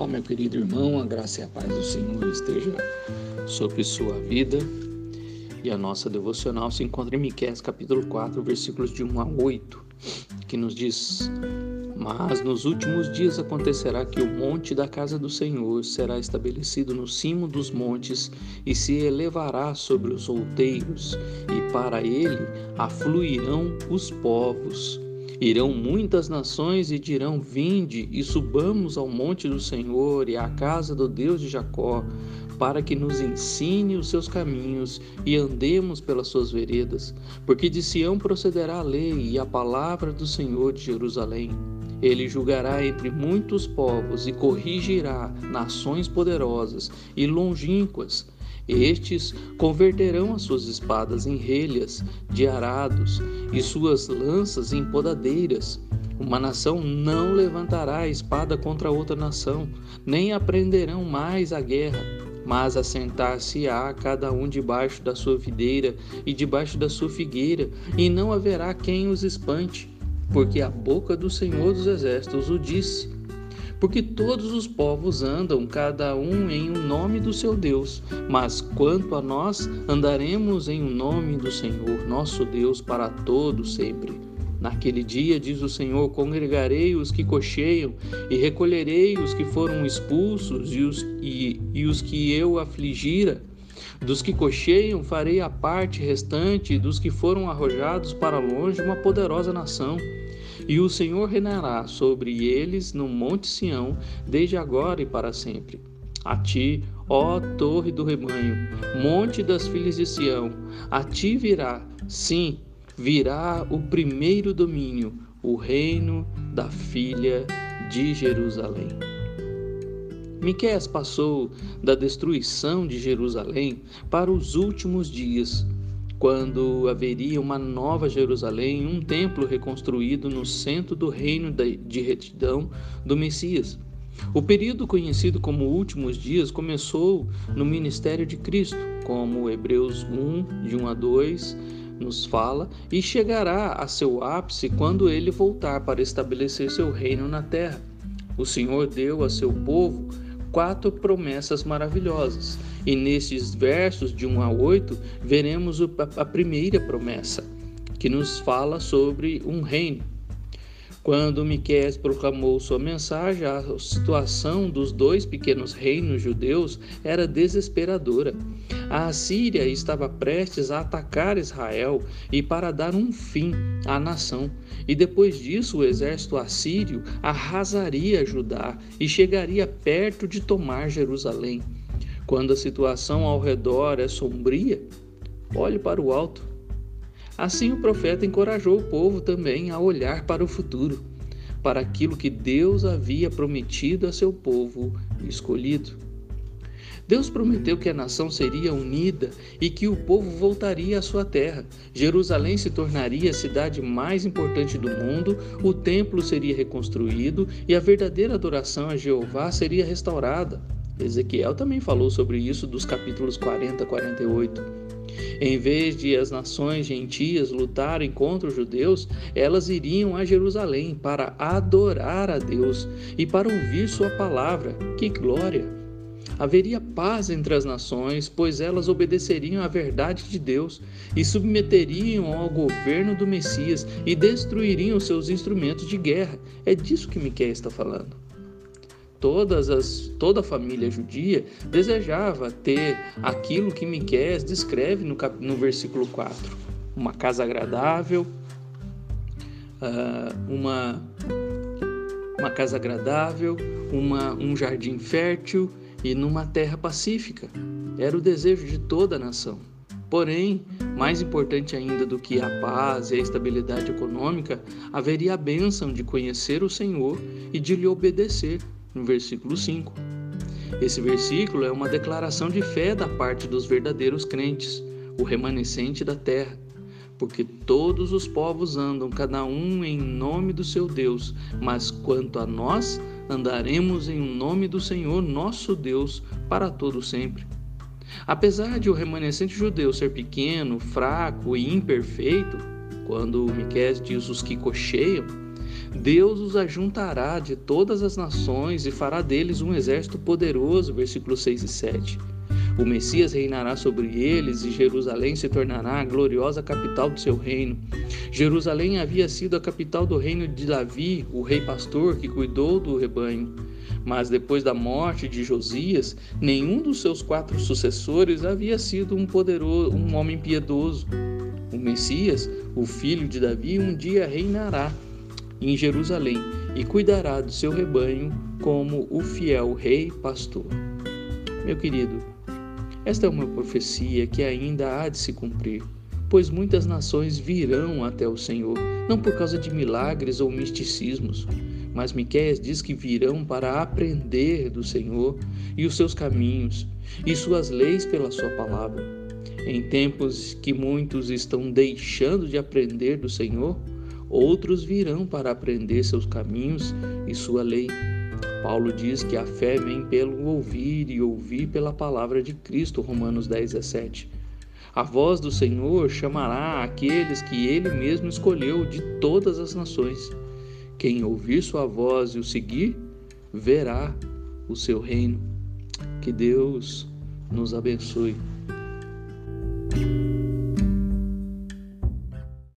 Olá, meu querido irmão, a graça e a paz do Senhor esteja sobre sua vida. E a nossa devocional se encontra em Miqueias capítulo 4, versículos de 1 a 8, que nos diz: Mas nos últimos dias acontecerá que o monte da casa do Senhor será estabelecido no cimo dos montes e se elevará sobre os outeiros, e para ele afluirão os povos Irão muitas nações e dirão: Vinde e subamos ao monte do Senhor e à casa do Deus de Jacó, para que nos ensine os seus caminhos e andemos pelas suas veredas. Porque de Sião procederá a lei e a palavra do Senhor de Jerusalém. Ele julgará entre muitos povos e corrigirá nações poderosas e longínquas estes converterão as suas espadas em relhas de arados e suas lanças em podadeiras. Uma nação não levantará a espada contra outra nação, nem aprenderão mais a guerra, mas assentar-se-á cada um debaixo da sua videira e debaixo da sua figueira, e não haverá quem os espante, porque a boca do Senhor dos Exércitos o disse porque todos os povos andam, cada um em um nome do seu Deus. Mas quanto a nós, andaremos em um nome do Senhor, nosso Deus, para todo sempre. Naquele dia, diz o Senhor, congregarei os que cocheiam e recolherei os que foram expulsos e os, e, e os que eu afligira. Dos que cocheiam, farei a parte restante, dos que foram arrojados para longe, uma poderosa nação. E o Senhor reinará sobre eles no Monte Sião, desde agora e para sempre. A ti, ó Torre do Rebanho, Monte das Filhas de Sião, a ti virá, sim, virá o primeiro domínio, o reino da filha de Jerusalém. Miqueias passou da destruição de Jerusalém para os últimos dias, quando haveria uma nova Jerusalém, um templo reconstruído no centro do reino de retidão do Messias. O período conhecido como últimos dias começou no ministério de Cristo, como Hebreus 1, de 1 a 2 nos fala, e chegará a seu ápice quando ele voltar para estabelecer seu reino na terra. O Senhor deu a seu povo quatro promessas maravilhosas. E nesses versos de 1 a 8, veremos a primeira promessa, que nos fala sobre um reino. Quando Miqueias proclamou sua mensagem, a situação dos dois pequenos reinos judeus era desesperadora. A Assíria estava prestes a atacar Israel e para dar um fim à nação. E depois disso, o exército assírio arrasaria Judá e chegaria perto de tomar Jerusalém. Quando a situação ao redor é sombria, olhe para o alto Assim, o profeta encorajou o povo também a olhar para o futuro, para aquilo que Deus havia prometido a seu povo escolhido. Deus prometeu que a nação seria unida e que o povo voltaria à sua terra. Jerusalém se tornaria a cidade mais importante do mundo, o templo seria reconstruído e a verdadeira adoração a Jeová seria restaurada. Ezequiel também falou sobre isso dos capítulos 40 a 48. Em vez de as nações gentias lutarem contra os judeus, elas iriam a Jerusalém para adorar a Deus e para ouvir Sua palavra. Que glória! Haveria paz entre as nações, pois elas obedeceriam à verdade de Deus e submeteriam ao governo do Messias e destruiriam seus instrumentos de guerra. É disso que Miquel está falando todas as, toda a família judia desejava ter aquilo que Miqués descreve no, cap, no versículo 4. Uma casa agradável, uh, uma, uma casa agradável, uma, um jardim fértil e numa terra pacífica. Era o desejo de toda a nação. Porém, mais importante ainda do que a paz e a estabilidade econômica, haveria a bênção de conhecer o Senhor e de lhe obedecer, no versículo 5. Esse versículo é uma declaração de fé da parte dos verdadeiros crentes, o remanescente da terra, porque todos os povos andam, cada um em nome do seu Deus, mas quanto a nós, andaremos em nome do Senhor nosso Deus para todo sempre. Apesar de o remanescente judeu ser pequeno, fraco e imperfeito, quando Miqués diz os que cocheiam, Deus os ajuntará de todas as nações e fará deles um exército poderoso. Versículos 6 e 7. O Messias reinará sobre eles e Jerusalém se tornará a gloriosa capital do seu reino. Jerusalém havia sido a capital do reino de Davi, o rei pastor que cuidou do rebanho. Mas depois da morte de Josias, nenhum dos seus quatro sucessores havia sido um poderoso, um homem piedoso. O Messias, o filho de Davi, um dia reinará em Jerusalém e cuidará do seu rebanho como o fiel rei pastor. Meu querido, esta é uma profecia que ainda há de se cumprir, pois muitas nações virão até o Senhor, não por causa de milagres ou misticismos, mas Miqueias diz que virão para aprender do Senhor e os seus caminhos e suas leis pela sua palavra. Em tempos que muitos estão deixando de aprender do Senhor, outros virão para aprender seus caminhos e sua lei. Paulo diz que a fé vem pelo ouvir e ouvir pela palavra de Cristo, Romanos 10, 17. A voz do Senhor chamará aqueles que ele mesmo escolheu de todas as nações. Quem ouvir sua voz e o seguir, verá o seu reino. Que Deus nos abençoe.